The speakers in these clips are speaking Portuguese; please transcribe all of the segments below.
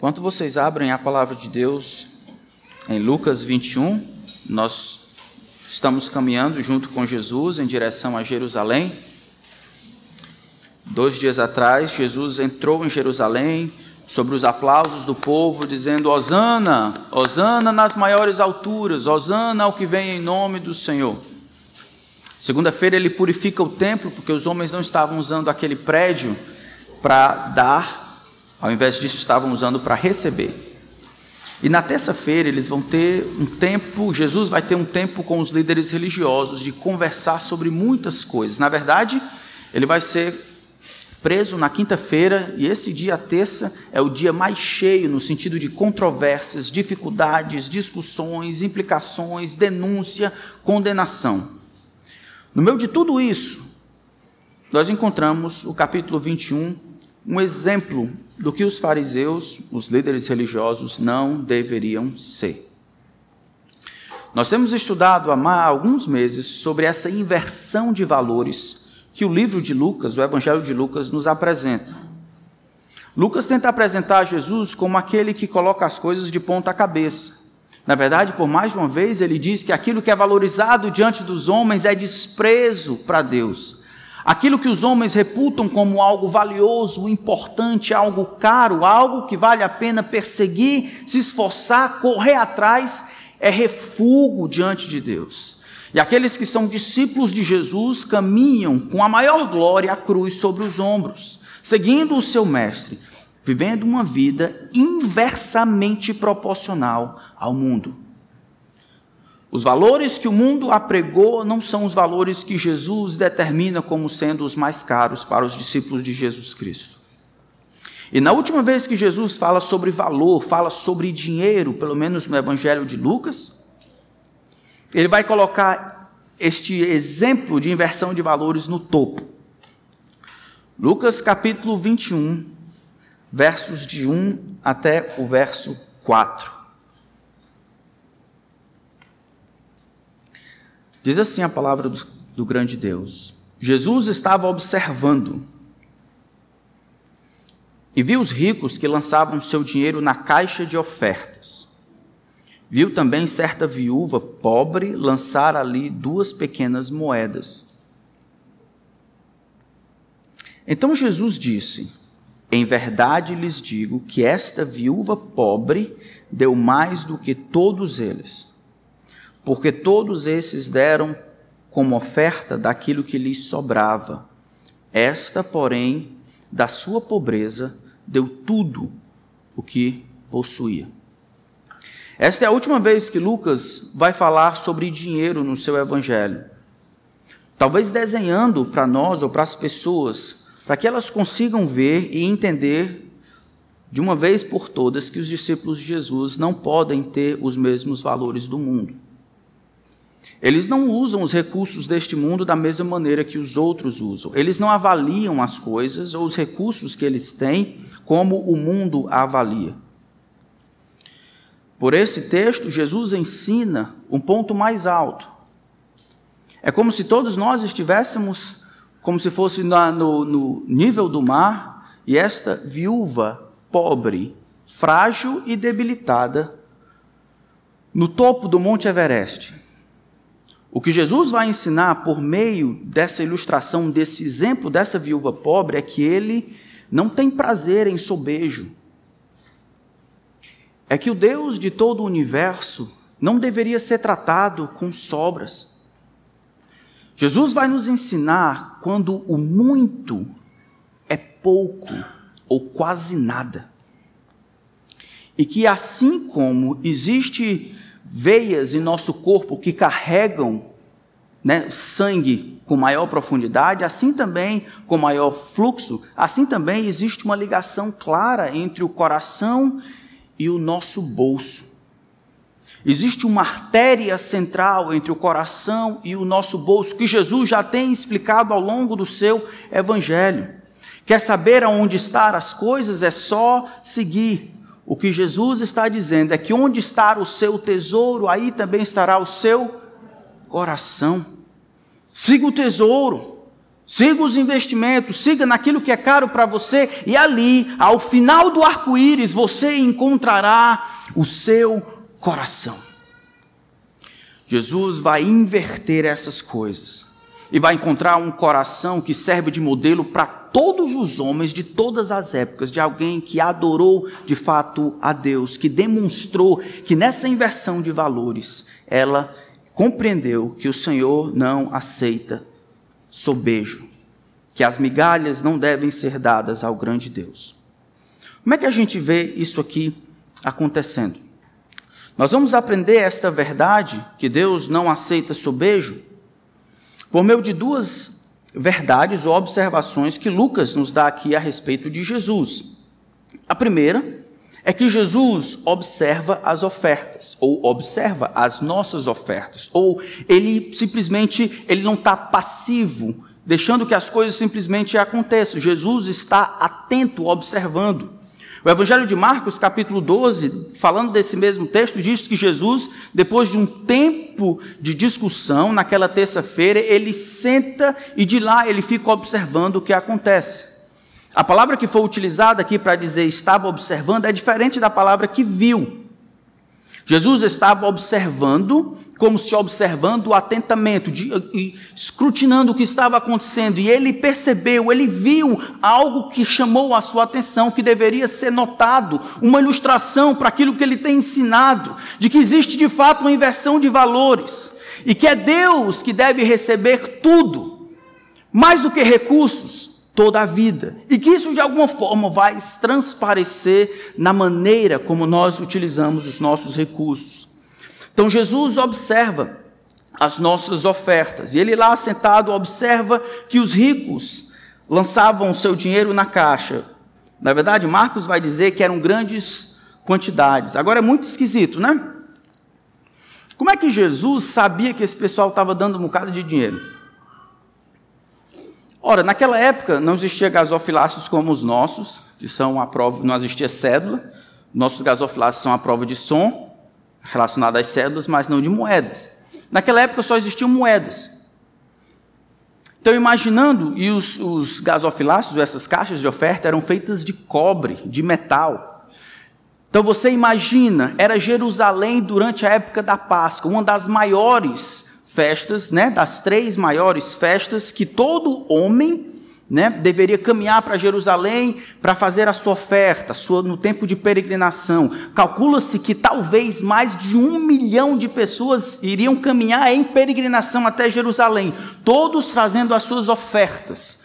Enquanto vocês abrem a palavra de Deus em Lucas 21, nós estamos caminhando junto com Jesus em direção a Jerusalém. Dois dias atrás, Jesus entrou em Jerusalém sobre os aplausos do povo, dizendo: Hosana, Hosana nas maiores alturas, Hosana ao que vem em nome do Senhor. Segunda-feira ele purifica o templo, porque os homens não estavam usando aquele prédio para dar ao invés disso, estavam usando para receber. E na terça-feira eles vão ter um tempo, Jesus vai ter um tempo com os líderes religiosos de conversar sobre muitas coisas. Na verdade, ele vai ser preso na quinta-feira e esse dia, a terça, é o dia mais cheio no sentido de controvérsias, dificuldades, discussões, implicações, denúncia, condenação. No meio de tudo isso, nós encontramos o capítulo 21, um exemplo do que os fariseus, os líderes religiosos, não deveriam ser. Nós temos estudado há alguns meses sobre essa inversão de valores que o livro de Lucas, o Evangelho de Lucas, nos apresenta. Lucas tenta apresentar Jesus como aquele que coloca as coisas de ponta cabeça. Na verdade, por mais de uma vez, ele diz que aquilo que é valorizado diante dos homens é desprezo para Deus. Aquilo que os homens reputam como algo valioso, importante, algo caro, algo que vale a pena perseguir, se esforçar, correr atrás, é refúgio diante de Deus. E aqueles que são discípulos de Jesus caminham com a maior glória a cruz sobre os ombros, seguindo o seu mestre, vivendo uma vida inversamente proporcional ao mundo. Os valores que o mundo apregou não são os valores que Jesus determina como sendo os mais caros para os discípulos de Jesus Cristo. E na última vez que Jesus fala sobre valor, fala sobre dinheiro, pelo menos no Evangelho de Lucas, ele vai colocar este exemplo de inversão de valores no topo. Lucas capítulo 21, versos de 1 até o verso 4. Diz assim a palavra do, do grande Deus: Jesus estava observando e viu os ricos que lançavam seu dinheiro na caixa de ofertas. Viu também certa viúva pobre lançar ali duas pequenas moedas. Então Jesus disse: Em verdade lhes digo que esta viúva pobre deu mais do que todos eles porque todos esses deram como oferta daquilo que lhes sobrava. Esta, porém, da sua pobreza, deu tudo o que possuía. Esta é a última vez que Lucas vai falar sobre dinheiro no seu evangelho. Talvez desenhando para nós ou para as pessoas, para que elas consigam ver e entender de uma vez por todas que os discípulos de Jesus não podem ter os mesmos valores do mundo. Eles não usam os recursos deste mundo da mesma maneira que os outros usam. Eles não avaliam as coisas ou os recursos que eles têm como o mundo avalia. Por esse texto, Jesus ensina um ponto mais alto. É como se todos nós estivéssemos, como se fosse na, no, no nível do mar, e esta viúva pobre, frágil e debilitada, no topo do Monte Everest o que Jesus vai ensinar por meio dessa ilustração, desse exemplo dessa viúva pobre, é que ele não tem prazer em sobejo. É que o Deus de todo o universo não deveria ser tratado com sobras. Jesus vai nos ensinar quando o muito é pouco ou quase nada. E que assim como existe veias em nosso corpo que carregam né, sangue com maior profundidade, assim também com maior fluxo, assim também existe uma ligação clara entre o coração e o nosso bolso. Existe uma artéria central entre o coração e o nosso bolso, que Jesus já tem explicado ao longo do seu evangelho. Quer saber aonde estar as coisas? É só seguir o que Jesus está dizendo é que onde está o seu tesouro, aí também estará o seu coração. Siga o tesouro, Siga os investimentos, siga naquilo que é caro para você, e ali, ao final do arco-íris, você encontrará o seu coração. Jesus vai inverter essas coisas e vai encontrar um coração que serve de modelo para todos os homens de todas as épocas, de alguém que adorou de fato a Deus, que demonstrou que nessa inversão de valores ela compreendeu que o Senhor não aceita sobejo, que as migalhas não devem ser dadas ao grande Deus. Como é que a gente vê isso aqui acontecendo? Nós vamos aprender esta verdade, que Deus não aceita sobejo, por meio de duas verdades ou observações que Lucas nos dá aqui a respeito de Jesus. A primeira é que Jesus observa as ofertas, ou observa as nossas ofertas, ou ele simplesmente ele não está passivo, deixando que as coisas simplesmente aconteçam. Jesus está atento, observando. O Evangelho de Marcos, capítulo 12, falando desse mesmo texto, diz que Jesus, depois de um tempo de discussão, naquela terça-feira, ele senta e de lá ele fica observando o que acontece. A palavra que foi utilizada aqui para dizer estava observando é diferente da palavra que viu. Jesus estava observando, como se observando atentamente, escrutinando o que estava acontecendo, e ele percebeu, ele viu algo que chamou a sua atenção, que deveria ser notado, uma ilustração para aquilo que ele tem ensinado, de que existe de fato uma inversão de valores, e que é Deus que deve receber tudo, mais do que recursos, toda a vida. E que isso de alguma forma vai transparecer na maneira como nós utilizamos os nossos recursos. Então Jesus observa as nossas ofertas, e ele lá sentado observa que os ricos lançavam seu dinheiro na caixa. Na verdade, Marcos vai dizer que eram grandes quantidades. Agora é muito esquisito, né? Como é que Jesus sabia que esse pessoal estava dando um bocado de dinheiro? Ora, naquela época não existia gasofiláceos como os nossos, que são a prova, não existia cédula. Nossos gasofiláceos são a prova de som, relacionada às cédulas, mas não de moedas. Naquela época só existiam moedas. Então, imaginando, e os, os gasofiláceos, essas caixas de oferta, eram feitas de cobre, de metal. Então, você imagina, era Jerusalém durante a época da Páscoa, uma das maiores festas, né, das três maiores festas que todo homem né, deveria caminhar para Jerusalém para fazer a sua oferta, sua, no tempo de peregrinação. Calcula-se que talvez mais de um milhão de pessoas iriam caminhar em peregrinação até Jerusalém, todos trazendo as suas ofertas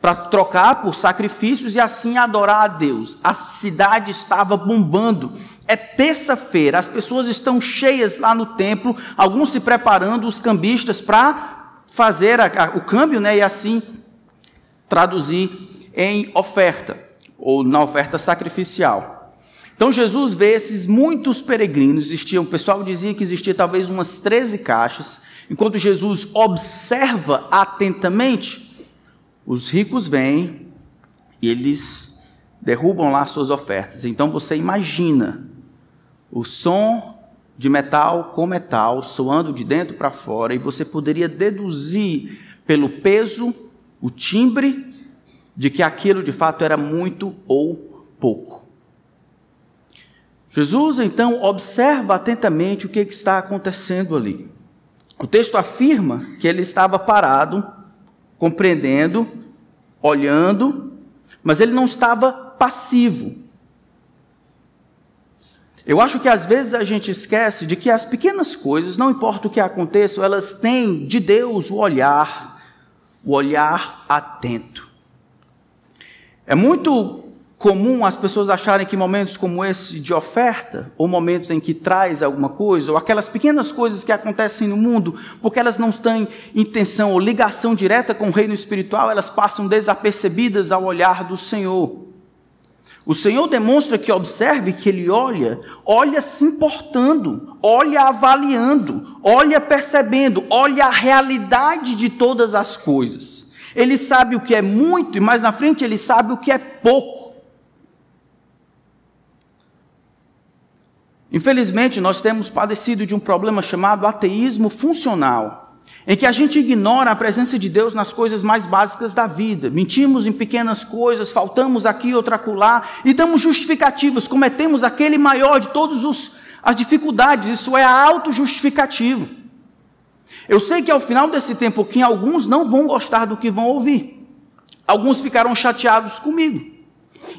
para trocar por sacrifícios e assim adorar a Deus. A cidade estava bombando. É terça-feira, as pessoas estão cheias lá no templo, alguns se preparando, os cambistas, para fazer a, a, o câmbio né, e assim traduzir em oferta, ou na oferta sacrificial. Então Jesus vê esses muitos peregrinos, existiam, o pessoal dizia que existia talvez umas 13 caixas, enquanto Jesus observa atentamente, os ricos vêm e eles derrubam lá suas ofertas. Então você imagina o som de metal com metal soando de dentro para fora e você poderia deduzir pelo peso, o timbre, de que aquilo de fato era muito ou pouco. Jesus então observa atentamente o que está acontecendo ali. O texto afirma que ele estava parado compreendendo, olhando, mas ele não estava passivo. Eu acho que às vezes a gente esquece de que as pequenas coisas, não importa o que aconteça, elas têm de Deus o olhar, o olhar atento. É muito comum as pessoas acharem que momentos como esse de oferta, ou momentos em que traz alguma coisa, ou aquelas pequenas coisas que acontecem no mundo, porque elas não têm intenção ou ligação direta com o reino espiritual, elas passam desapercebidas ao olhar do Senhor. O Senhor demonstra que observe que ele olha, olha se importando, olha avaliando, olha percebendo, olha a realidade de todas as coisas. Ele sabe o que é muito e mais na frente ele sabe o que é pouco. Infelizmente, nós temos padecido de um problema chamado ateísmo funcional, em que a gente ignora a presença de Deus nas coisas mais básicas da vida. Mentimos em pequenas coisas, faltamos aqui, outra acolá, e damos justificativas, cometemos aquele maior de todas as dificuldades, isso é a autojustificativa. Eu sei que ao final desse tempo aqui, alguns não vão gostar do que vão ouvir, alguns ficarão chateados comigo.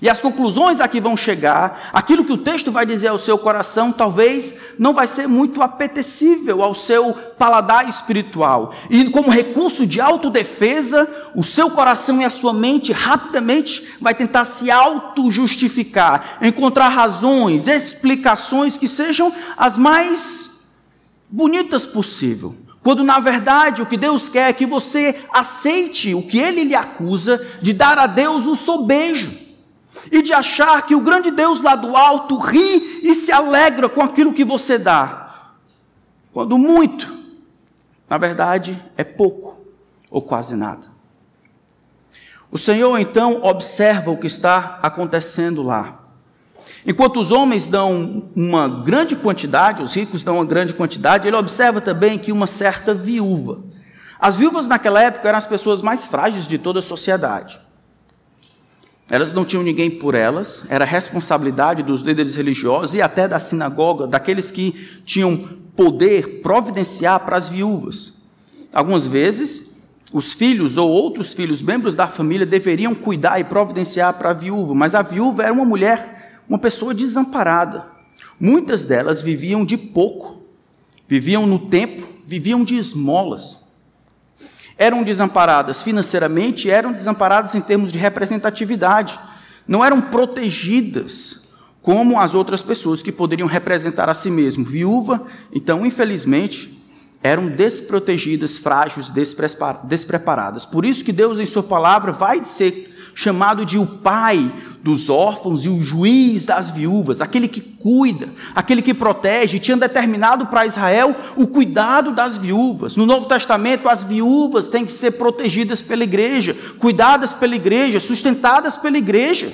E as conclusões a que vão chegar, aquilo que o texto vai dizer ao seu coração, talvez não vai ser muito apetecível ao seu paladar espiritual. E como recurso de autodefesa, o seu coração e a sua mente rapidamente vai tentar se auto-justificar, encontrar razões, explicações que sejam as mais bonitas possível. Quando na verdade o que Deus quer é que você aceite o que ele lhe acusa de dar a Deus o sobejo e de achar que o grande Deus lá do alto ri e se alegra com aquilo que você dá. Quando muito, na verdade, é pouco ou quase nada. O Senhor então observa o que está acontecendo lá. Enquanto os homens dão uma grande quantidade, os ricos dão uma grande quantidade, ele observa também que uma certa viúva. As viúvas naquela época eram as pessoas mais frágeis de toda a sociedade. Elas não tinham ninguém por elas, era responsabilidade dos líderes religiosos e até da sinagoga, daqueles que tinham poder providenciar para as viúvas. Algumas vezes, os filhos ou outros filhos, membros da família, deveriam cuidar e providenciar para a viúva, mas a viúva era uma mulher, uma pessoa desamparada. Muitas delas viviam de pouco, viviam no tempo, viviam de esmolas eram desamparadas financeiramente, eram desamparadas em termos de representatividade, não eram protegidas como as outras pessoas que poderiam representar a si mesmo. Viúva, então, infelizmente, eram desprotegidas, frágeis, despreparadas. Por isso que Deus, em Sua palavra, vai ser chamado de o Pai dos órfãos e o juiz das viúvas, aquele que cuida, aquele que protege, tinha determinado para Israel o cuidado das viúvas. No Novo Testamento, as viúvas têm que ser protegidas pela igreja, cuidadas pela igreja, sustentadas pela igreja.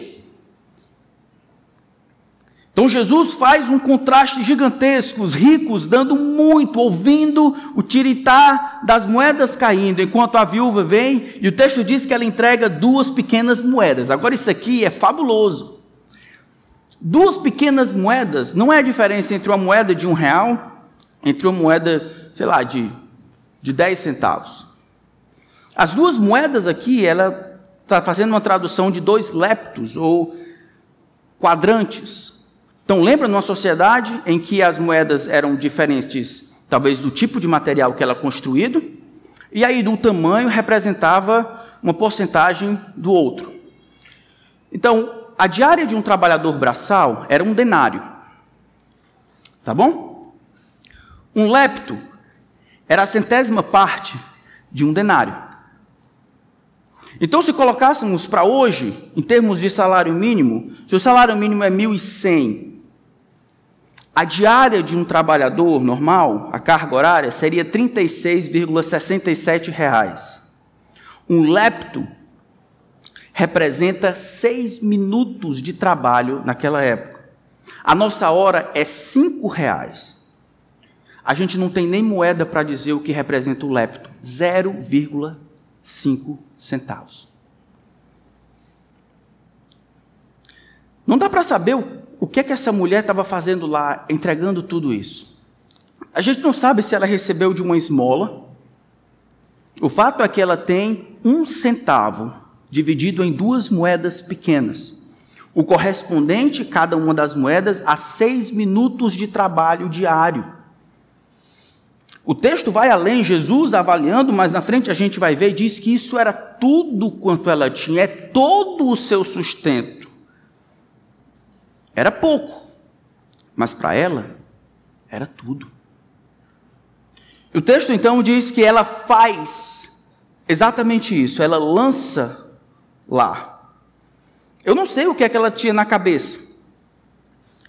Então Jesus faz um contraste gigantesco, os ricos dando muito, ouvindo o tiritar das moedas caindo, enquanto a viúva vem, e o texto diz que ela entrega duas pequenas moedas. Agora isso aqui é fabuloso. Duas pequenas moedas, não é a diferença entre uma moeda de um real, entre uma moeda, sei lá, de, de dez centavos. As duas moedas aqui, ela está fazendo uma tradução de dois leptos, ou quadrantes. Então, lembra numa sociedade em que as moedas eram diferentes, talvez do tipo de material que ela construído, e aí do tamanho representava uma porcentagem do outro. Então, a diária de um trabalhador braçal era um denário. Tá bom? Um lepto era a centésima parte de um denário. Então, se colocássemos para hoje, em termos de salário mínimo, se o salário mínimo é 1.100 a diária de um trabalhador normal, a carga horária, seria 36,67 reais. Um lepto representa seis minutos de trabalho naquela época. A nossa hora é cinco reais. A gente não tem nem moeda para dizer o que representa o lepto. 0,5 centavos. Não dá para saber o o que é que essa mulher estava fazendo lá, entregando tudo isso? A gente não sabe se ela recebeu de uma esmola. O fato é que ela tem um centavo dividido em duas moedas pequenas. O correspondente, cada uma das moedas, a seis minutos de trabalho diário. O texto vai além, Jesus avaliando, mas na frente a gente vai ver, diz que isso era tudo quanto ela tinha, é todo o seu sustento. Era pouco, mas para ela era tudo. O texto então diz que ela faz exatamente isso, ela lança lá. Eu não sei o que é que ela tinha na cabeça.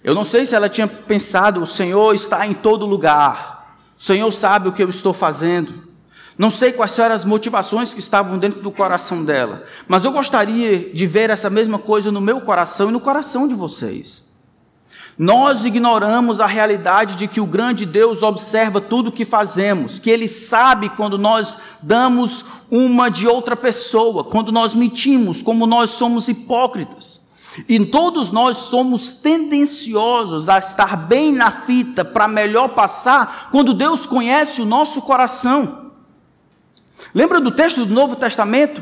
Eu não sei se ela tinha pensado: o Senhor está em todo lugar, o Senhor sabe o que eu estou fazendo. Não sei quais eram as motivações que estavam dentro do coração dela, mas eu gostaria de ver essa mesma coisa no meu coração e no coração de vocês. Nós ignoramos a realidade de que o grande Deus observa tudo o que fazemos, que Ele sabe quando nós damos uma de outra pessoa, quando nós mentimos, como nós somos hipócritas. E todos nós somos tendenciosos a estar bem na fita para melhor passar quando Deus conhece o nosso coração. Lembra do texto do Novo Testamento?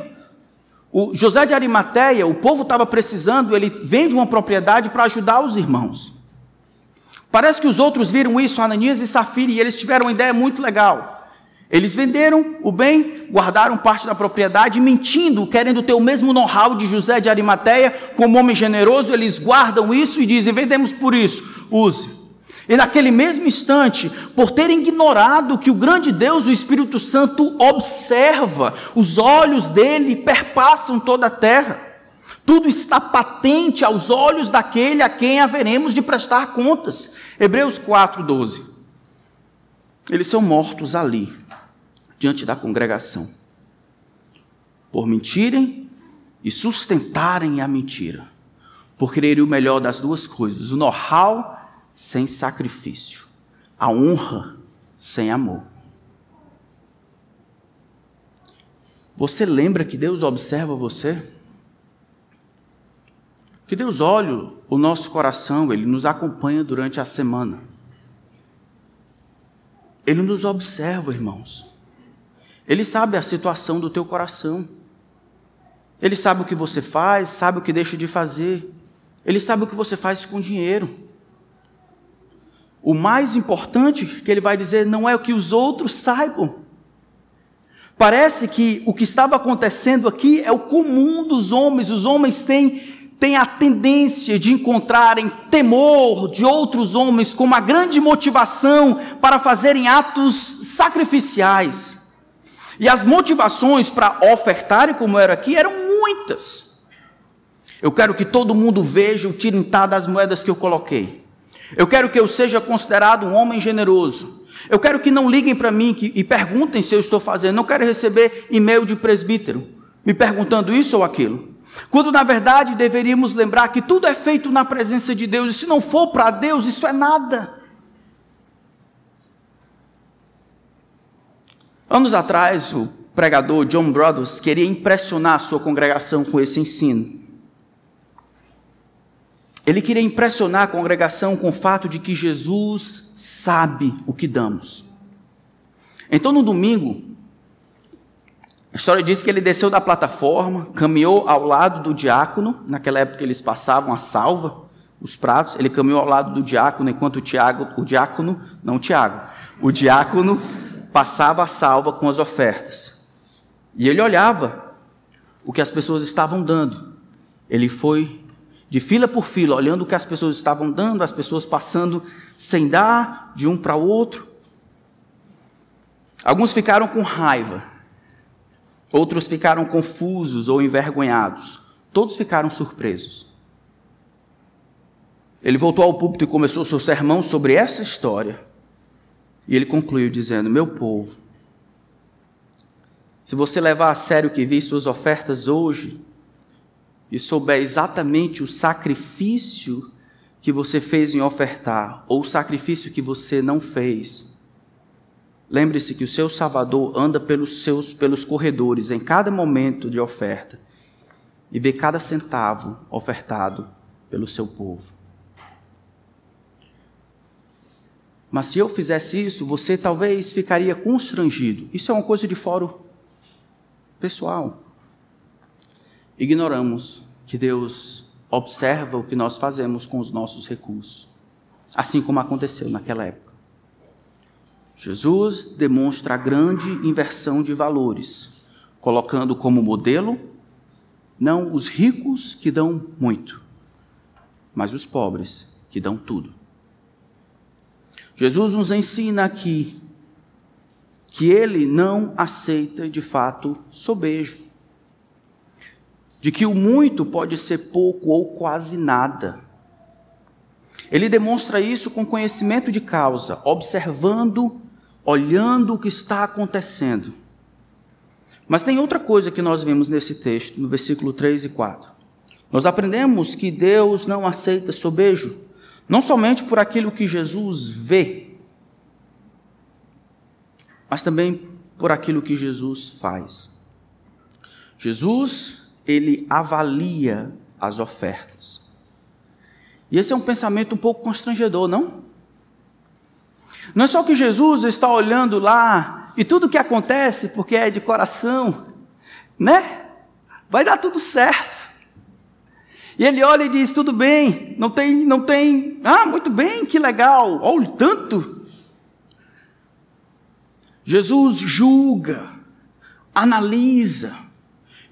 O José de Arimateia, o povo estava precisando, ele vende uma propriedade para ajudar os irmãos. Parece que os outros viram isso, Ananias e Safira, e eles tiveram uma ideia muito legal. Eles venderam o bem, guardaram parte da propriedade, mentindo, querendo ter o mesmo know-how de José de Arimateia, como homem generoso, eles guardam isso e dizem: vendemos por isso, use. E naquele mesmo instante, por terem ignorado que o grande Deus, o Espírito Santo, observa, os olhos dele perpassam toda a terra. Tudo está patente aos olhos daquele a quem haveremos de prestar contas. Hebreus 4:12. Eles são mortos ali, diante da congregação, por mentirem e sustentarem a mentira, por quererem o melhor das duas coisas, o know-how sem sacrifício, a honra sem amor. Você lembra que Deus observa você? Que Deus olhe o nosso coração, Ele nos acompanha durante a semana. Ele nos observa, irmãos. Ele sabe a situação do teu coração. Ele sabe o que você faz, sabe o que deixa de fazer. Ele sabe o que você faz com dinheiro. O mais importante que ele vai dizer não é o que os outros saibam. Parece que o que estava acontecendo aqui é o comum dos homens. Os homens têm têm a tendência de encontrarem temor de outros homens como a grande motivação para fazerem atos sacrificiais. E as motivações para ofertarem, como era aqui, eram muitas. Eu quero que todo mundo veja o tirintar das moedas que eu coloquei. Eu quero que eu seja considerado um homem generoso. Eu quero que não liguem para mim e perguntem se eu estou fazendo. Não quero receber e-mail de presbítero me perguntando isso ou aquilo. Quando na verdade deveríamos lembrar que tudo é feito na presença de Deus, e se não for para Deus, isso é nada. Anos atrás, o pregador John Brothers queria impressionar a sua congregação com esse ensino. Ele queria impressionar a congregação com o fato de que Jesus sabe o que damos. Então, no domingo, a história diz que ele desceu da plataforma, caminhou ao lado do diácono, naquela época eles passavam a salva, os pratos, ele caminhou ao lado do diácono, enquanto o, Tiago, o diácono, não o Tiago, o diácono passava a salva com as ofertas. E ele olhava o que as pessoas estavam dando. Ele foi de fila por fila, olhando o que as pessoas estavam dando, as pessoas passando sem dar de um para o outro. Alguns ficaram com raiva, Outros ficaram confusos ou envergonhados. Todos ficaram surpresos. Ele voltou ao púlpito e começou seu sermão sobre essa história. E ele concluiu dizendo: Meu povo, se você levar a sério que vi suas ofertas hoje e souber exatamente o sacrifício que você fez em ofertar ou o sacrifício que você não fez, Lembre-se que o seu Salvador anda pelos seus pelos corredores em cada momento de oferta e vê cada centavo ofertado pelo seu povo. Mas se eu fizesse isso, você talvez ficaria constrangido. Isso é uma coisa de fórum pessoal. Ignoramos que Deus observa o que nós fazemos com os nossos recursos, assim como aconteceu naquela época. Jesus demonstra a grande inversão de valores, colocando como modelo não os ricos que dão muito, mas os pobres que dão tudo. Jesus nos ensina aqui que ele não aceita de fato sobejo, de que o muito pode ser pouco ou quase nada. Ele demonstra isso com conhecimento de causa, observando olhando o que está acontecendo. Mas tem outra coisa que nós vemos nesse texto, no versículo 3 e 4. Nós aprendemos que Deus não aceita sobejo. Não somente por aquilo que Jesus vê, mas também por aquilo que Jesus faz. Jesus, ele avalia as ofertas. E esse é um pensamento um pouco constrangedor, não? Não é só que Jesus está olhando lá e tudo que acontece, porque é de coração, né? Vai dar tudo certo. E ele olha e diz: tudo bem, não tem, não tem. Ah, muito bem, que legal. Olha tanto. Jesus julga, analisa,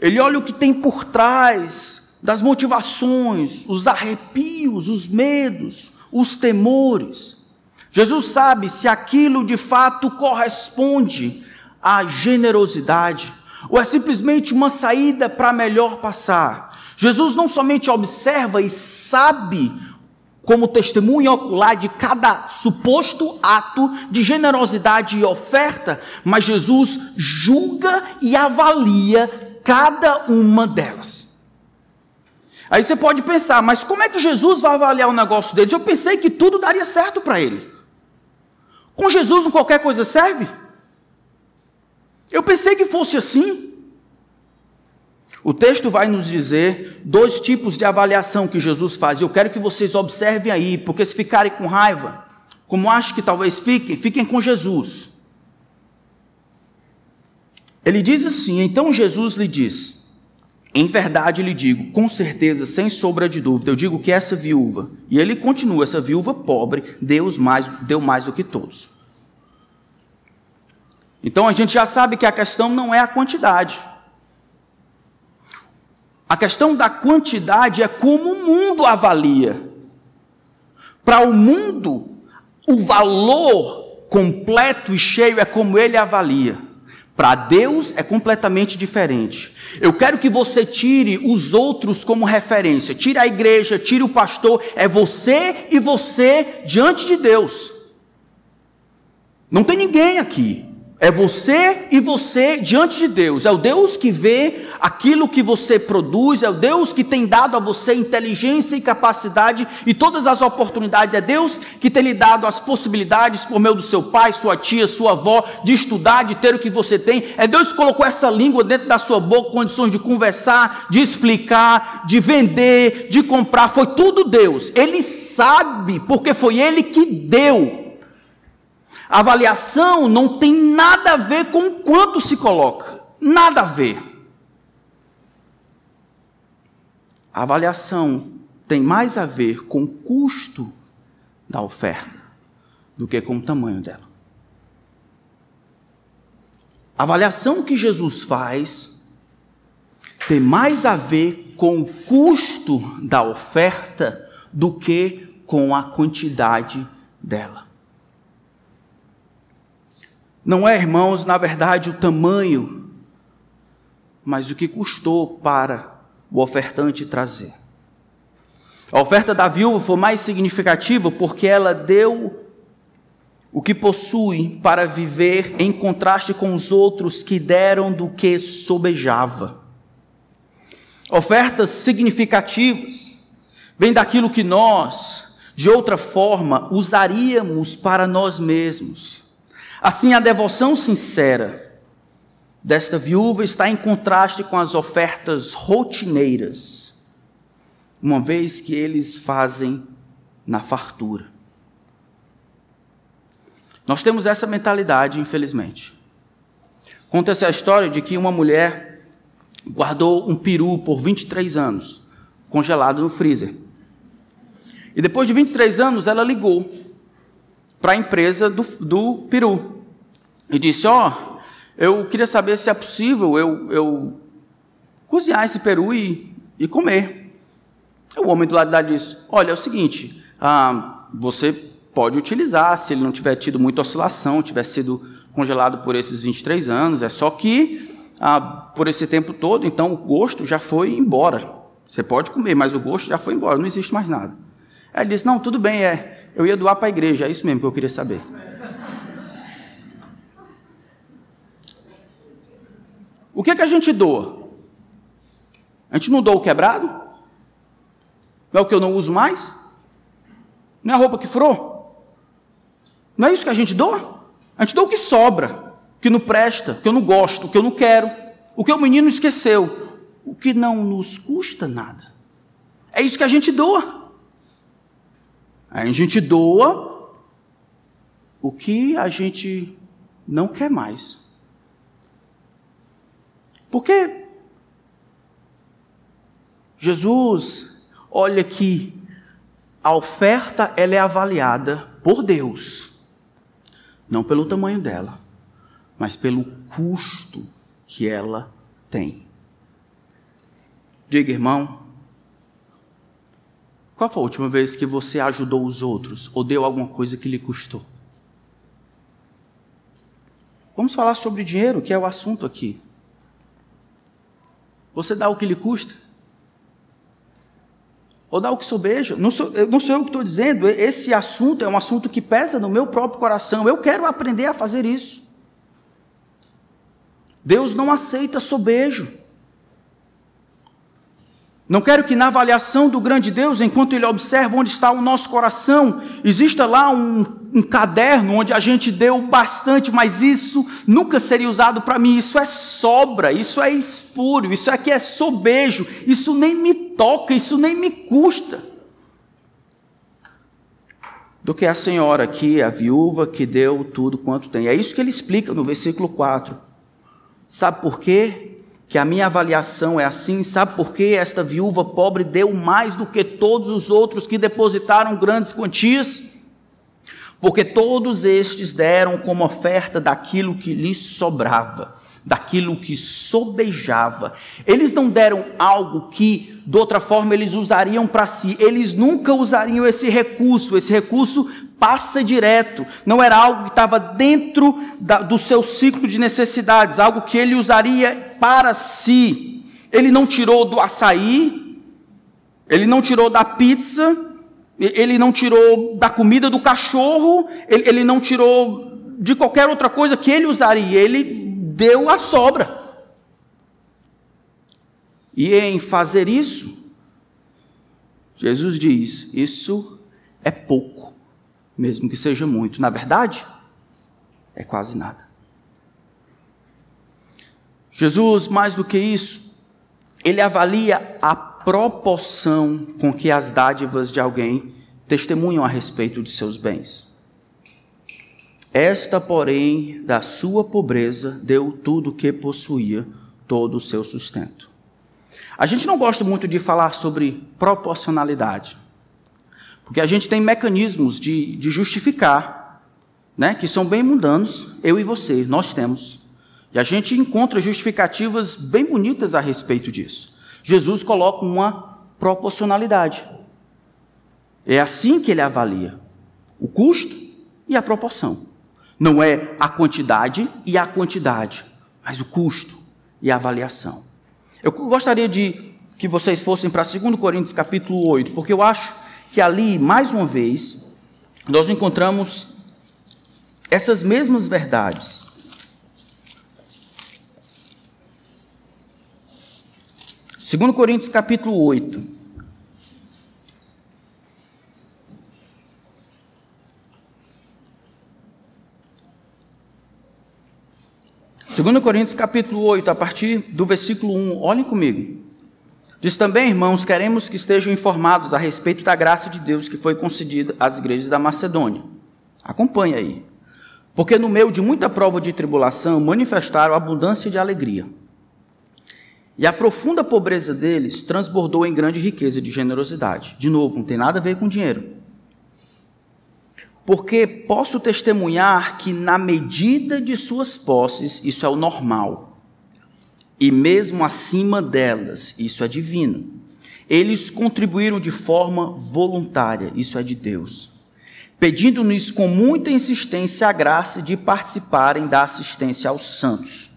ele olha o que tem por trás das motivações, os arrepios, os medos, os temores. Jesus sabe se aquilo de fato corresponde à generosidade ou é simplesmente uma saída para melhor passar. Jesus não somente observa e sabe como testemunha ocular de cada suposto ato de generosidade e oferta, mas Jesus julga e avalia cada uma delas. Aí você pode pensar, mas como é que Jesus vai avaliar o negócio deles? Eu pensei que tudo daria certo para ele. Com Jesus não qualquer coisa serve? Eu pensei que fosse assim. O texto vai nos dizer dois tipos de avaliação que Jesus faz. Eu quero que vocês observem aí, porque se ficarem com raiva, como acho que talvez fiquem, fiquem com Jesus. Ele diz assim: então Jesus lhe diz: Em verdade lhe digo, com certeza, sem sombra de dúvida, eu digo que essa viúva, e ele continua, essa viúva pobre, Deus mais, deu mais do que todos. Então a gente já sabe que a questão não é a quantidade. A questão da quantidade é como o mundo avalia. Para o mundo, o valor completo e cheio é como ele avalia. Para Deus é completamente diferente. Eu quero que você tire os outros como referência. Tire a igreja, tire o pastor. É você e você diante de Deus. Não tem ninguém aqui. É você e você diante de Deus. É o Deus que vê aquilo que você produz, é o Deus que tem dado a você inteligência e capacidade e todas as oportunidades. É Deus que tem lhe dado as possibilidades por meio do seu pai, sua tia, sua avó, de estudar, de ter o que você tem. É Deus que colocou essa língua dentro da sua boca, condições de conversar, de explicar, de vender, de comprar. Foi tudo Deus. Ele sabe, porque foi Ele que deu. A avaliação não tem nada a ver com o quanto se coloca, nada a ver. A avaliação tem mais a ver com o custo da oferta do que com o tamanho dela. A avaliação que Jesus faz tem mais a ver com o custo da oferta do que com a quantidade dela. Não é, irmãos, na verdade, o tamanho, mas o que custou para o ofertante trazer. A oferta da viúva foi mais significativa porque ela deu o que possui para viver em contraste com os outros que deram do que sobejava. Ofertas significativas vêm daquilo que nós, de outra forma, usaríamos para nós mesmos. Assim, a devoção sincera desta viúva está em contraste com as ofertas rotineiras, uma vez que eles fazem na fartura. Nós temos essa mentalidade, infelizmente. Conta-se a história de que uma mulher guardou um peru por 23 anos, congelado no freezer. E depois de 23 anos, ela ligou para a empresa do, do peru. E disse: Ó, oh, eu queria saber se é possível eu, eu cozinhar esse peru e, e comer. O homem do lado lá disse: Olha, é o seguinte, ah, você pode utilizar se ele não tiver tido muita oscilação, tiver sido congelado por esses 23 anos, é só que ah, por esse tempo todo, então o gosto já foi embora. Você pode comer, mas o gosto já foi embora, não existe mais nada. Aí ele disse: Não, tudo bem, é. Eu ia doar para a igreja, é isso mesmo que eu queria saber. O que, é que a gente doa? A gente não doa o quebrado? Não é o que eu não uso mais? Não é a roupa que furou? Não é isso que a gente doa? A gente doa o que sobra, que não presta, que eu não gosto, que eu não quero, o que o menino esqueceu, o que não nos custa nada. É isso que a gente doa. A gente doa o que a gente não quer mais. Porque Jesus olha que a oferta ela é avaliada por Deus, não pelo tamanho dela, mas pelo custo que ela tem. Diga, irmão, qual foi a última vez que você ajudou os outros ou deu alguma coisa que lhe custou? Vamos falar sobre dinheiro, que é o assunto aqui. Você dá o que lhe custa? ou dá o que sobeja. Não sou, não sou eu que estou dizendo, esse assunto é um assunto que pesa no meu próprio coração. Eu quero aprender a fazer isso. Deus não aceita sobejo. Não quero que na avaliação do grande Deus, enquanto Ele observa onde está o nosso coração, exista lá um, um caderno onde a gente deu bastante, mas isso nunca seria usado para mim. Isso é sobra, isso é espúrio, isso aqui é sobejo, isso nem me toca, isso nem me custa. Do que a senhora aqui, a viúva que deu tudo quanto tem. É isso que ele explica no versículo 4. Sabe por quê? Que a minha avaliação é assim, sabe por que esta viúva pobre deu mais do que todos os outros que depositaram grandes quantias? Porque todos estes deram como oferta daquilo que lhes sobrava, daquilo que sobejava. Eles não deram algo que, de outra forma, eles usariam para si, eles nunca usariam esse recurso, esse recurso passa direto, não era algo que estava dentro da, do seu ciclo de necessidades, algo que ele usaria para si. Ele não tirou do açaí, ele não tirou da pizza, ele não tirou da comida do cachorro, ele, ele não tirou de qualquer outra coisa que ele usaria, ele deu a sobra. E em fazer isso, Jesus diz: Isso é pouco mesmo que seja muito. Na verdade, é quase nada. Jesus, mais do que isso, ele avalia a proporção com que as dádivas de alguém testemunham a respeito de seus bens. Esta, porém, da sua pobreza, deu tudo o que possuía, todo o seu sustento. A gente não gosta muito de falar sobre proporcionalidade. Porque a gente tem mecanismos de, de justificar, né, que são bem mundanos, eu e você, nós temos. E a gente encontra justificativas bem bonitas a respeito disso. Jesus coloca uma proporcionalidade. É assim que ele avalia o custo e a proporção. Não é a quantidade e a quantidade, mas o custo e a avaliação. Eu gostaria de que vocês fossem para 2 Coríntios capítulo 8, porque eu acho que ali, mais uma vez, nós encontramos essas mesmas verdades. Segundo Coríntios capítulo 8. Segundo Coríntios capítulo 8, a partir do versículo 1, olhem comigo. Diz também, irmãos, queremos que estejam informados a respeito da graça de Deus que foi concedida às igrejas da Macedônia. Acompanhe aí. Porque no meio de muita prova de tribulação manifestaram abundância de alegria. E a profunda pobreza deles transbordou em grande riqueza de generosidade. De novo, não tem nada a ver com dinheiro. Porque posso testemunhar que, na medida de suas posses, isso é o normal e mesmo acima delas, isso é divino. Eles contribuíram de forma voluntária, isso é de Deus, pedindo-nos com muita insistência a graça de participarem da assistência aos santos.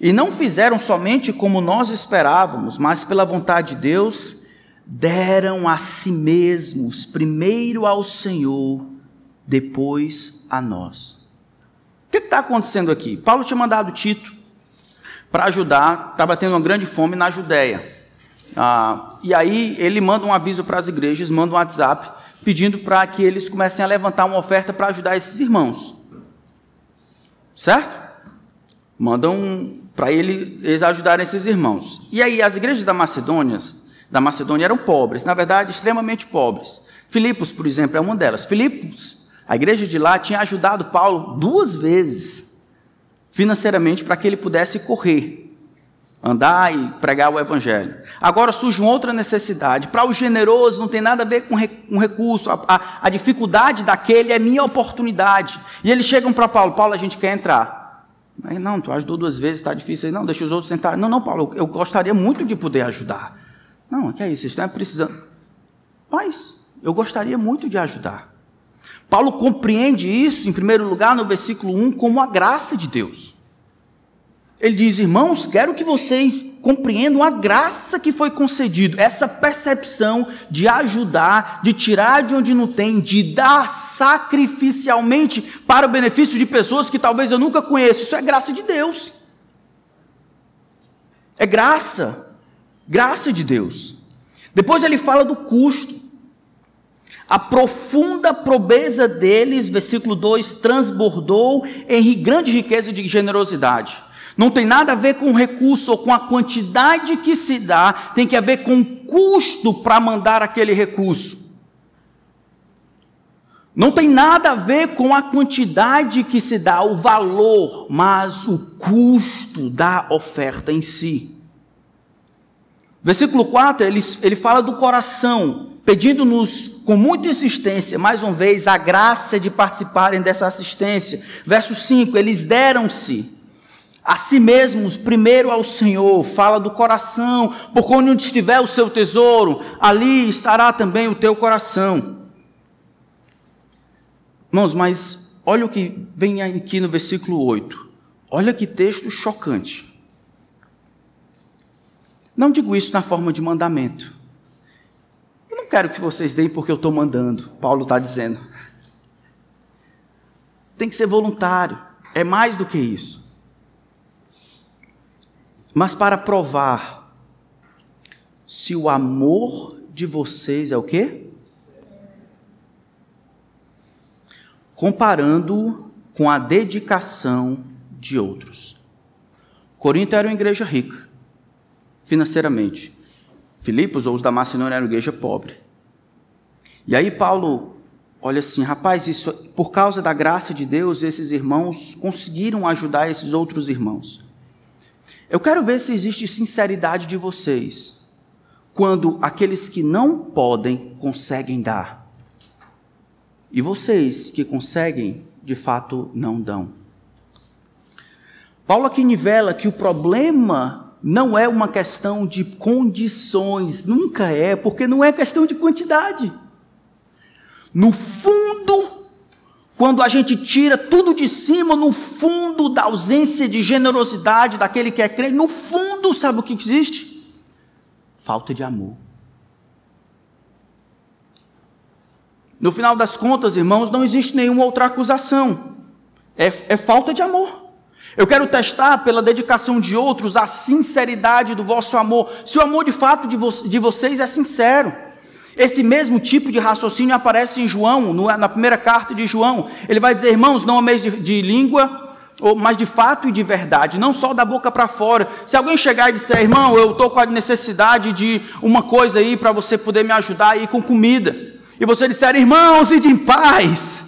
E não fizeram somente como nós esperávamos, mas pela vontade de Deus, deram a si mesmos, primeiro ao Senhor, depois a nós. O que está acontecendo aqui? Paulo tinha mandado Tito para ajudar, estava tendo uma grande fome na Judéia. Ah, e aí ele manda um aviso para as igrejas, manda um WhatsApp, pedindo para que eles comecem a levantar uma oferta para ajudar esses irmãos. Certo? Mandam para ele, eles ajudarem esses irmãos. E aí as igrejas da Macedônia, da Macedônia eram pobres, na verdade, extremamente pobres. Filipos, por exemplo, é uma delas. Filipos, a igreja de lá tinha ajudado Paulo duas vezes financeiramente para que ele pudesse correr andar e pregar o evangelho. Agora surge uma outra necessidade. Para o generoso não tem nada a ver com, com recurso. A, a, a, dificuldade daquele é minha oportunidade. E eles chegam para Paulo, Paulo, a gente quer entrar. Mas não, tu ajudou duas vezes, está difícil aí. Não, deixa os outros sentarem. Não, não, Paulo, eu gostaria muito de poder ajudar. Não, que é isso, vocês estão precisando. Mas, eu gostaria muito de ajudar. Paulo compreende isso, em primeiro lugar, no versículo 1, como a graça de Deus. Ele diz: Irmãos, quero que vocês compreendam a graça que foi concedido, essa percepção de ajudar, de tirar de onde não tem, de dar sacrificialmente para o benefício de pessoas que talvez eu nunca conheça. Isso é graça de Deus. É graça, graça de Deus. Depois ele fala do custo. A profunda pobreza deles, versículo 2, transbordou em grande riqueza de generosidade. Não tem nada a ver com o recurso ou com a quantidade que se dá, tem que ver com o custo para mandar aquele recurso. Não tem nada a ver com a quantidade que se dá, o valor, mas o custo da oferta em si. Versículo 4, ele, ele fala do coração, pedindo-nos com muita insistência, mais uma vez, a graça de participarem dessa assistência. Verso 5, eles deram-se a si mesmos, primeiro ao Senhor, fala do coração, porque onde estiver o seu tesouro, ali estará também o teu coração. Irmãos, mas olha o que vem aqui no versículo 8. Olha que texto chocante. Não digo isso na forma de mandamento. Quero que vocês deem porque eu estou mandando, Paulo está dizendo. Tem que ser voluntário, é mais do que isso mas para provar se o amor de vocês é o quê? Comparando com a dedicação de outros. Corinto era uma igreja rica, financeiramente. Filipos ou os da Macedônia eram igreja pobre. E aí Paulo olha assim, rapaz, isso por causa da graça de Deus, esses irmãos conseguiram ajudar esses outros irmãos. Eu quero ver se existe sinceridade de vocês quando aqueles que não podem conseguem dar. E vocês que conseguem, de fato, não dão. Paulo aqui nivela que o problema não é uma questão de condições, nunca é, porque não é questão de quantidade. No fundo, quando a gente tira tudo de cima, no fundo da ausência de generosidade daquele que é crente, no fundo, sabe o que existe? Falta de amor. No final das contas, irmãos, não existe nenhuma outra acusação. É, é falta de amor. Eu quero testar pela dedicação de outros a sinceridade do vosso amor. Se o amor de fato de, vo de vocês é sincero. Esse mesmo tipo de raciocínio aparece em João, na primeira carta de João. Ele vai dizer, irmãos, não ameis de, de língua, mas de fato e de verdade, não só da boca para fora. Se alguém chegar e disser, irmão, eu estou com a necessidade de uma coisa aí para você poder me ajudar aí com comida, e você disser, irmãos, e de paz,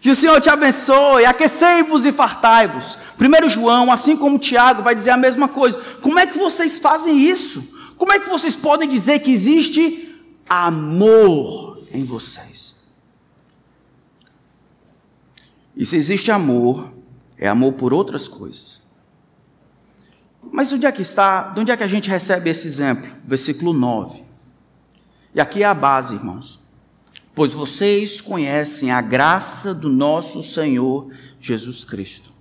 que o Senhor te abençoe, aquecei-vos e fartai-vos. Primeiro João, assim como Tiago, vai dizer a mesma coisa. Como é que vocês fazem isso? Como é que vocês podem dizer que existe amor em vocês. E se existe amor, é amor por outras coisas. Mas onde é que está, de onde é que a gente recebe esse exemplo? Versículo 9. E aqui é a base, irmãos. Pois vocês conhecem a graça do nosso Senhor Jesus Cristo.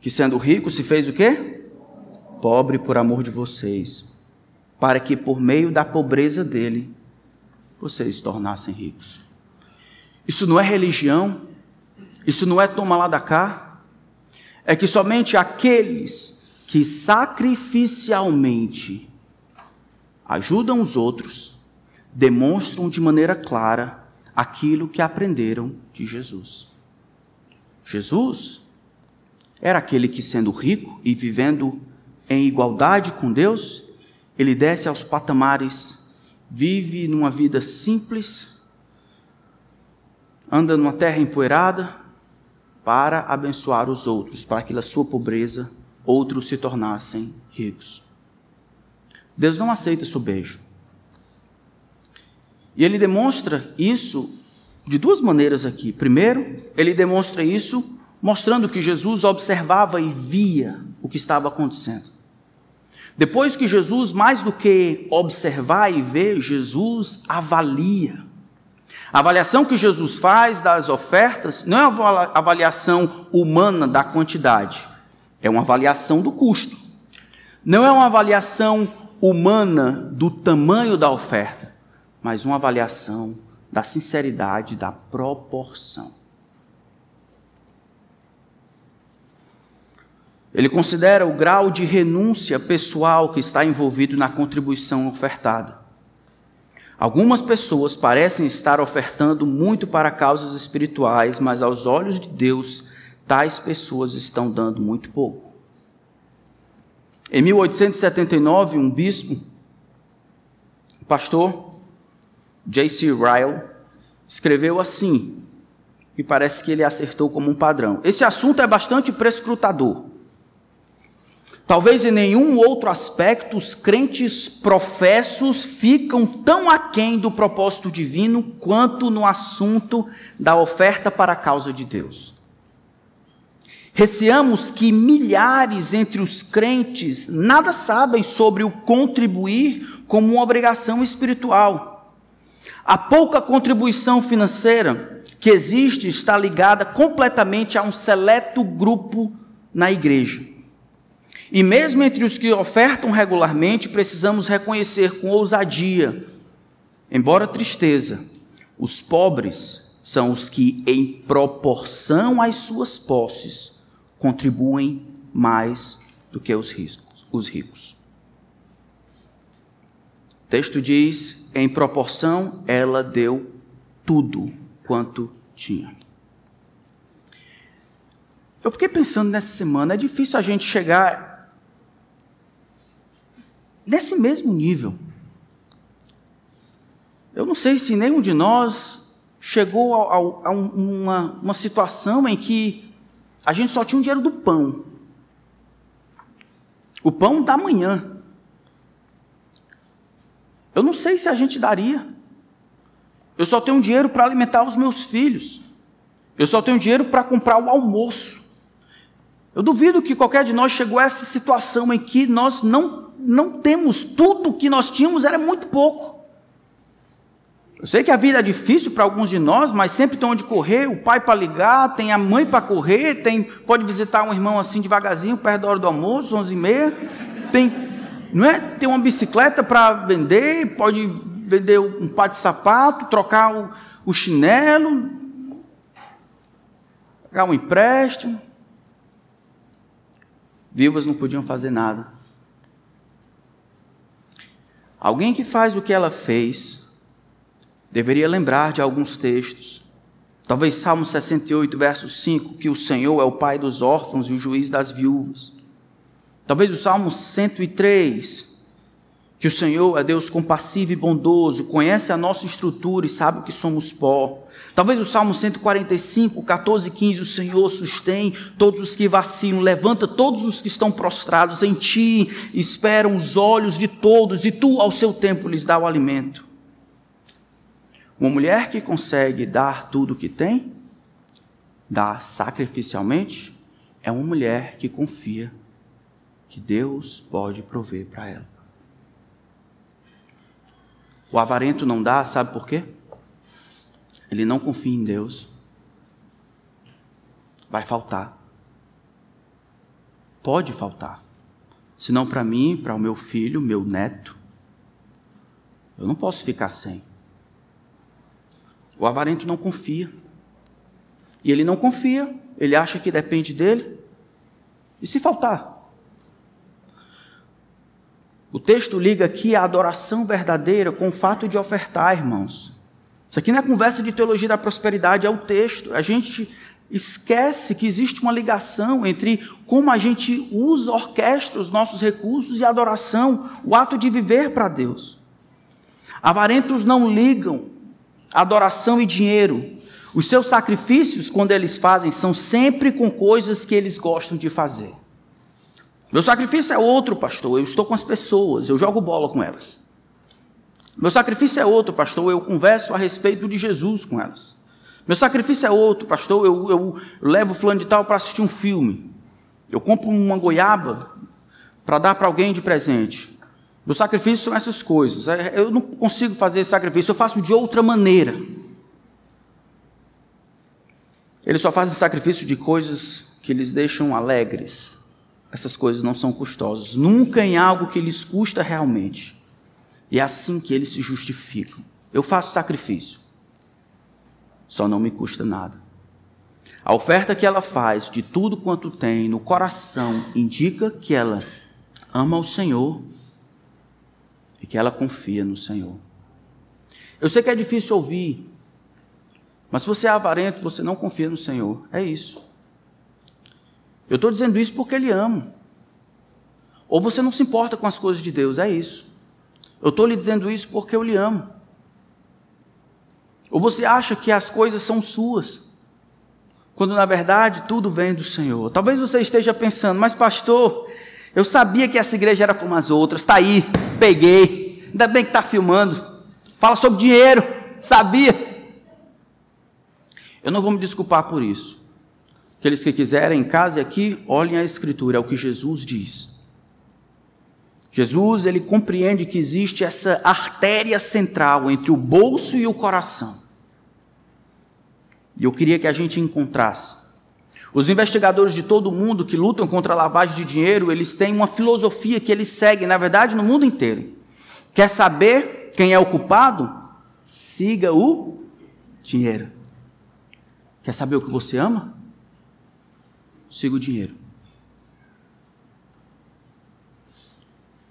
Que sendo rico se fez o quê? Pobre por amor de vocês para que por meio da pobreza dele vocês se tornassem ricos. Isso não é religião, isso não é toma lá da cá, é que somente aqueles que sacrificialmente ajudam os outros, demonstram de maneira clara aquilo que aprenderam de Jesus. Jesus era aquele que, sendo rico e vivendo em igualdade com Deus, ele desce aos patamares, vive numa vida simples, anda numa terra empoeirada para abençoar os outros, para que na sua pobreza outros se tornassem ricos. Deus não aceita sobejo. E ele demonstra isso de duas maneiras aqui. Primeiro, ele demonstra isso mostrando que Jesus observava e via o que estava acontecendo. Depois que Jesus, mais do que observar e ver, Jesus avalia. A avaliação que Jesus faz das ofertas não é uma avaliação humana da quantidade, é uma avaliação do custo. Não é uma avaliação humana do tamanho da oferta, mas uma avaliação da sinceridade, da proporção. Ele considera o grau de renúncia pessoal que está envolvido na contribuição ofertada. Algumas pessoas parecem estar ofertando muito para causas espirituais, mas aos olhos de Deus, tais pessoas estão dando muito pouco. Em 1879, um bispo, o pastor J.C. Ryle, escreveu assim, e parece que ele acertou como um padrão. Esse assunto é bastante prescrutador. Talvez em nenhum outro aspecto os crentes professos ficam tão aquém do propósito divino quanto no assunto da oferta para a causa de Deus. Receamos que milhares entre os crentes nada sabem sobre o contribuir como uma obrigação espiritual. A pouca contribuição financeira que existe está ligada completamente a um seleto grupo na igreja. E mesmo entre os que ofertam regularmente, precisamos reconhecer com ousadia, embora tristeza, os pobres são os que, em proporção às suas posses, contribuem mais do que os, ricos. O texto diz: em proporção, ela deu tudo quanto tinha. Eu fiquei pensando nessa semana, é difícil a gente chegar nesse mesmo nível. Eu não sei se nenhum de nós chegou a, a, a uma, uma situação em que a gente só tinha o dinheiro do pão. O pão da manhã. Eu não sei se a gente daria. Eu só tenho dinheiro para alimentar os meus filhos. Eu só tenho dinheiro para comprar o almoço. Eu duvido que qualquer de nós chegou a essa situação em que nós não não temos tudo o que nós tínhamos, era muito pouco. Eu sei que a vida é difícil para alguns de nós, mas sempre tem onde correr, o pai para ligar, tem a mãe para correr, tem, pode visitar um irmão assim devagarzinho, perto da hora do almoço, onze e meia, tem, não é? tem uma bicicleta para vender, pode vender um par de sapato, trocar o, o chinelo, pagar um empréstimo. Vivas não podiam fazer nada. Alguém que faz o que ela fez deveria lembrar de alguns textos. Talvez Salmo 68, verso 5, que o Senhor é o pai dos órfãos e o juiz das viúvas. Talvez o Salmo 103, que o Senhor é Deus compassivo e bondoso, conhece a nossa estrutura e sabe que somos pó. Talvez o Salmo 145, 14 e 15, o Senhor sustém todos os que vacilam, levanta todos os que estão prostrados em ti, esperam os olhos de todos, e tu, ao seu tempo, lhes dá o alimento. Uma mulher que consegue dar tudo o que tem, dar sacrificialmente, é uma mulher que confia que Deus pode prover para ela. O avarento não dá, sabe por quê? ele não confia em Deus, vai faltar. Pode faltar. Se não para mim, para o meu filho, meu neto, eu não posso ficar sem. O avarento não confia. E ele não confia, ele acha que depende dele. E se faltar? O texto liga aqui a adoração verdadeira com o fato de ofertar, irmãos. Isso aqui não é conversa de teologia da prosperidade, é o texto. A gente esquece que existe uma ligação entre como a gente usa, orquestra os nossos recursos e a adoração, o ato de viver para Deus. Avarentos não ligam adoração e dinheiro. Os seus sacrifícios, quando eles fazem, são sempre com coisas que eles gostam de fazer. Meu sacrifício é outro, pastor. Eu estou com as pessoas, eu jogo bola com elas. Meu sacrifício é outro, pastor. Eu converso a respeito de Jesus com elas. Meu sacrifício é outro, pastor. Eu, eu levo fulano de tal para assistir um filme. Eu compro uma goiaba para dar para alguém de presente. Meu sacrifício são essas coisas. É, eu não consigo fazer esse sacrifício, eu faço de outra maneira. Eles só fazem sacrifício de coisas que lhes deixam alegres. Essas coisas não são custosas. Nunca em algo que lhes custa realmente. E é assim que eles se justificam. Eu faço sacrifício. Só não me custa nada. A oferta que ela faz de tudo quanto tem no coração indica que ela ama o Senhor e que ela confia no Senhor. Eu sei que é difícil ouvir, mas se você é avarento, você não confia no Senhor. É isso. Eu estou dizendo isso porque Ele ama. Ou você não se importa com as coisas de Deus, é isso. Eu estou lhe dizendo isso porque eu lhe amo. Ou você acha que as coisas são suas, quando na verdade tudo vem do Senhor. Talvez você esteja pensando, mas pastor, eu sabia que essa igreja era como as outras, está aí, peguei, ainda bem que está filmando, fala sobre dinheiro, sabia. Eu não vou me desculpar por isso. Aqueles que quiserem, em casa e aqui, olhem a Escritura, é o que Jesus diz. Jesus, ele compreende que existe essa artéria central entre o bolso e o coração. E eu queria que a gente encontrasse. Os investigadores de todo o mundo que lutam contra a lavagem de dinheiro, eles têm uma filosofia que eles seguem, na verdade, no mundo inteiro. Quer saber quem é o culpado? Siga o dinheiro. Quer saber o que você ama? Siga o dinheiro.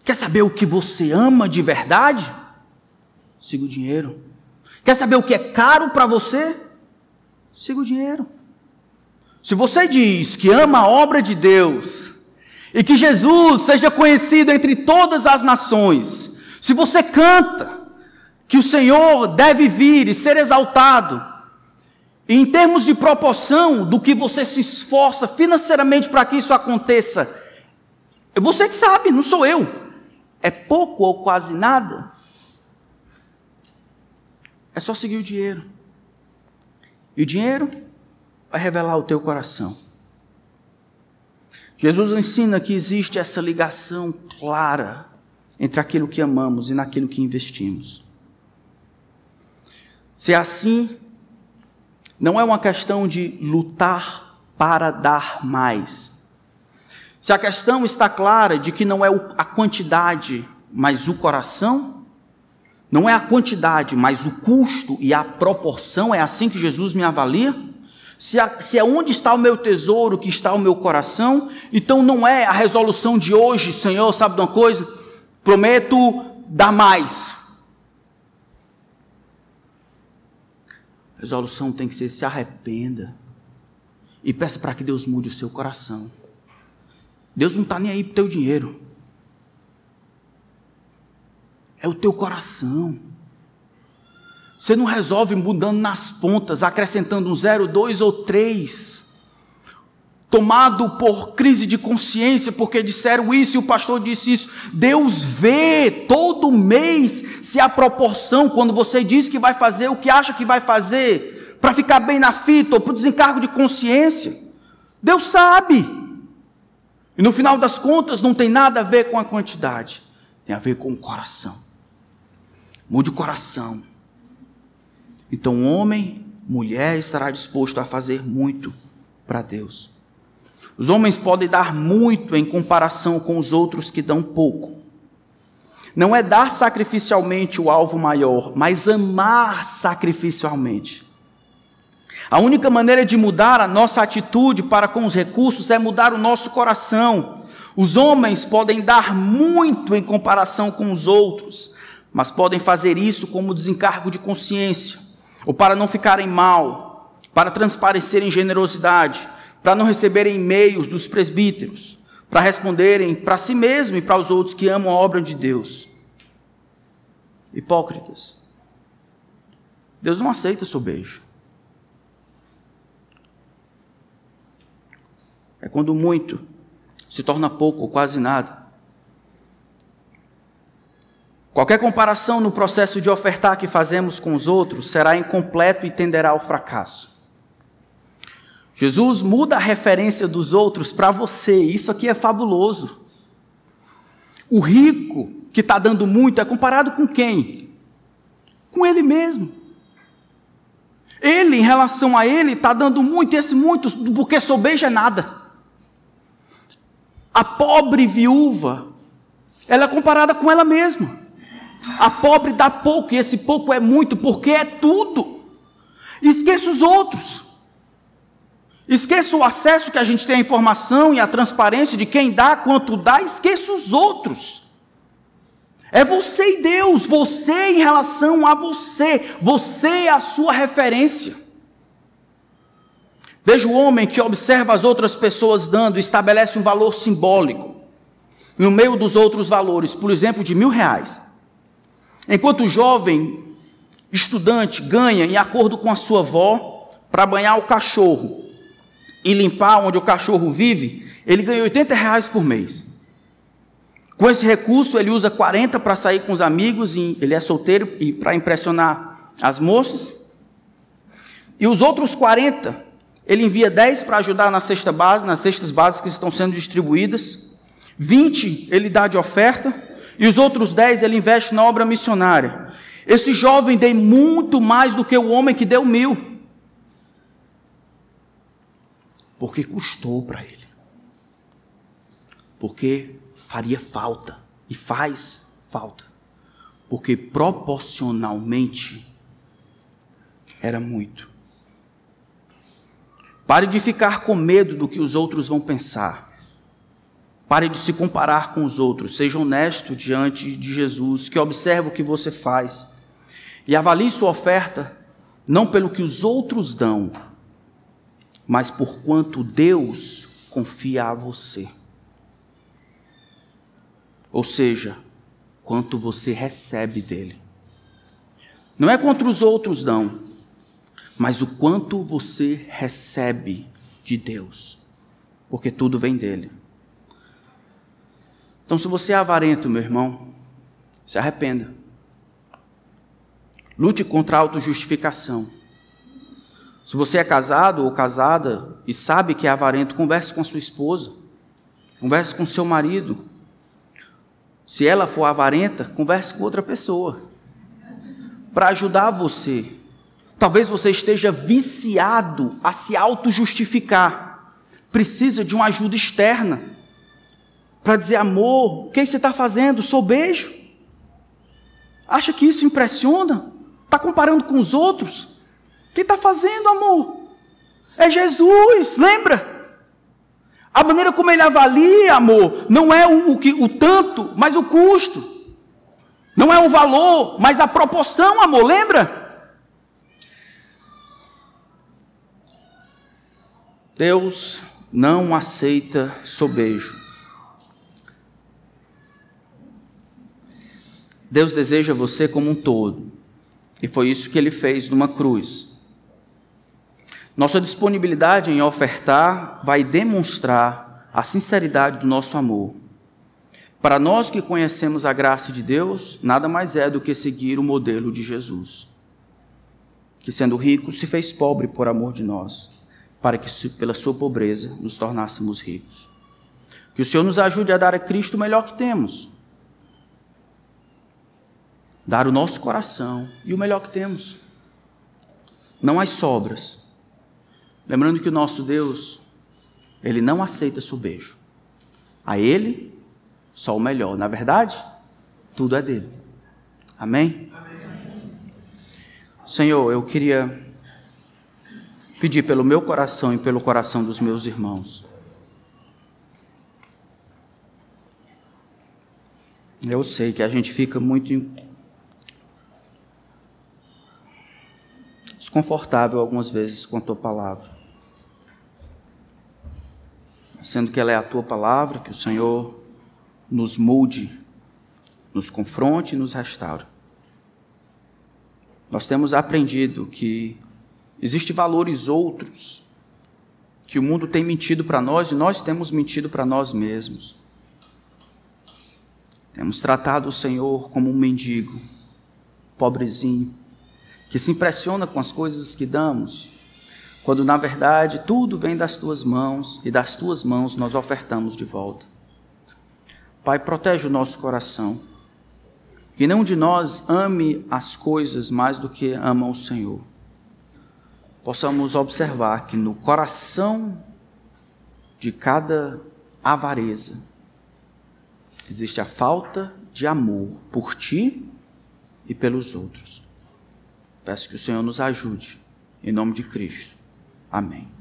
Quer saber o que você ama de verdade? Siga o dinheiro. Quer saber o que é caro para você? Siga o dinheiro. Se você diz que ama a obra de Deus e que Jesus seja conhecido entre todas as nações, se você canta que o Senhor deve vir e ser exaltado, em termos de proporção do que você se esforça financeiramente para que isso aconteça, é você que sabe, não sou eu. É pouco ou quase nada. É só seguir o dinheiro. E o dinheiro vai revelar o teu coração. Jesus ensina que existe essa ligação clara entre aquilo que amamos e naquilo que investimos. Se é assim, não é uma questão de lutar para dar mais. Se a questão está clara de que não é a quantidade, mas o coração, não é a quantidade, mas o custo e a proporção, é assim que Jesus me avalia? Se, a, se é onde está o meu tesouro que está o meu coração, então não é a resolução de hoje, Senhor, sabe de uma coisa? Prometo dar mais. Resolução tem que ser: se arrependa e peça para que Deus mude o seu coração. Deus não está nem aí para o teu dinheiro é o teu coração. Você não resolve mudando nas pontas, acrescentando um zero, dois ou três. Tomado por crise de consciência, porque disseram isso e o pastor disse isso. Deus vê todo mês se a proporção, quando você diz que vai fazer o que acha que vai fazer, para ficar bem na fita ou para o desencargo de consciência. Deus sabe. E no final das contas, não tem nada a ver com a quantidade, tem a ver com o coração. Mude o coração. Então, homem, mulher estará disposto a fazer muito para Deus. Os homens podem dar muito em comparação com os outros que dão pouco. Não é dar sacrificialmente o alvo maior, mas amar sacrificialmente. A única maneira de mudar a nossa atitude para com os recursos é mudar o nosso coração. Os homens podem dar muito em comparação com os outros, mas podem fazer isso como desencargo de consciência, ou para não ficarem mal, para transparecerem generosidade, para não receberem e-mails dos presbíteros, para responderem para si mesmo e para os outros que amam a obra de Deus. Hipócritas. Deus não aceita seu beijo. É quando muito se torna pouco ou quase nada. Qualquer comparação no processo de ofertar que fazemos com os outros será incompleto e tenderá ao fracasso. Jesus muda a referência dos outros para você, isso aqui é fabuloso. O rico que está dando muito é comparado com quem? Com ele mesmo. Ele, em relação a ele, está dando muito, e esse muito, porque sobeja é nada. A pobre viúva, ela é comparada com ela mesma. A pobre dá pouco, e esse pouco é muito, porque é tudo. Esqueça os outros. Esqueça o acesso que a gente tem à informação e à transparência de quem dá, quanto dá, esqueça os outros. É você e Deus, você em relação a você, você é a sua referência. Veja o homem que observa as outras pessoas dando estabelece um valor simbólico no meio dos outros valores, por exemplo, de mil reais. Enquanto o jovem estudante ganha, em acordo com a sua avó, para banhar o cachorro e limpar onde o cachorro vive, ele ganha 80 reais por mês. Com esse recurso, ele usa 40 para sair com os amigos, ele é solteiro e para impressionar as moças. E os outros 40 ele envia 10 para ajudar na cesta base, nas cestas básicas que estão sendo distribuídas. 20 ele dá de oferta. E os outros 10 ele investe na obra missionária. Esse jovem deu muito mais do que o homem que deu mil. Porque custou para ele. Porque faria falta. E faz falta. Porque proporcionalmente era muito. Pare de ficar com medo do que os outros vão pensar. Pare de se comparar com os outros. Seja honesto diante de Jesus, que observe o que você faz. E avalie sua oferta não pelo que os outros dão, mas por quanto Deus confia a você. Ou seja, quanto você recebe dele. Não é quanto os outros dão, mas o quanto você recebe de Deus, porque tudo vem dele. Então, se você é avarento, meu irmão, se arrependa. Lute contra a autojustificação. Se você é casado ou casada e sabe que é avarento, converse com a sua esposa, converse com seu marido. Se ela for avarenta, converse com outra pessoa, para ajudar você Talvez você esteja viciado a se auto-justificar. Precisa de uma ajuda externa para dizer: amor, o que você está fazendo? Sou beijo. Acha que isso impressiona? Está comparando com os outros? O que está fazendo, amor? É Jesus, lembra? A maneira como ele avalia, amor, não é o, o, que, o tanto, mas o custo. Não é o valor, mas a proporção, amor, lembra? Deus não aceita sobejo. Deus deseja você como um todo. E foi isso que ele fez numa cruz. Nossa disponibilidade em ofertar vai demonstrar a sinceridade do nosso amor. Para nós que conhecemos a graça de Deus, nada mais é do que seguir o modelo de Jesus, que sendo rico se fez pobre por amor de nós para que, pela sua pobreza, nos tornássemos ricos. Que o Senhor nos ajude a dar a Cristo o melhor que temos. Dar o nosso coração e o melhor que temos. Não as sobras. Lembrando que o nosso Deus, Ele não aceita sobejo. A Ele, só o melhor. Na verdade, tudo é dele. Amém? Amém. Senhor, eu queria pedir pelo meu coração e pelo coração dos meus irmãos. Eu sei que a gente fica muito desconfortável algumas vezes com a tua palavra. Sendo que ela é a tua palavra, que o Senhor nos molde, nos confronte e nos restaure. Nós temos aprendido que existem valores outros que o mundo tem mentido para nós e nós temos mentido para nós mesmos. Temos tratado o Senhor como um mendigo, pobrezinho, que se impressiona com as coisas que damos, quando na verdade tudo vem das tuas mãos e das tuas mãos nós ofertamos de volta. Pai, protege o nosso coração. Que nenhum de nós ame as coisas mais do que ama o Senhor. Possamos observar que no coração de cada avareza existe a falta de amor por ti e pelos outros. Peço que o Senhor nos ajude. Em nome de Cristo. Amém.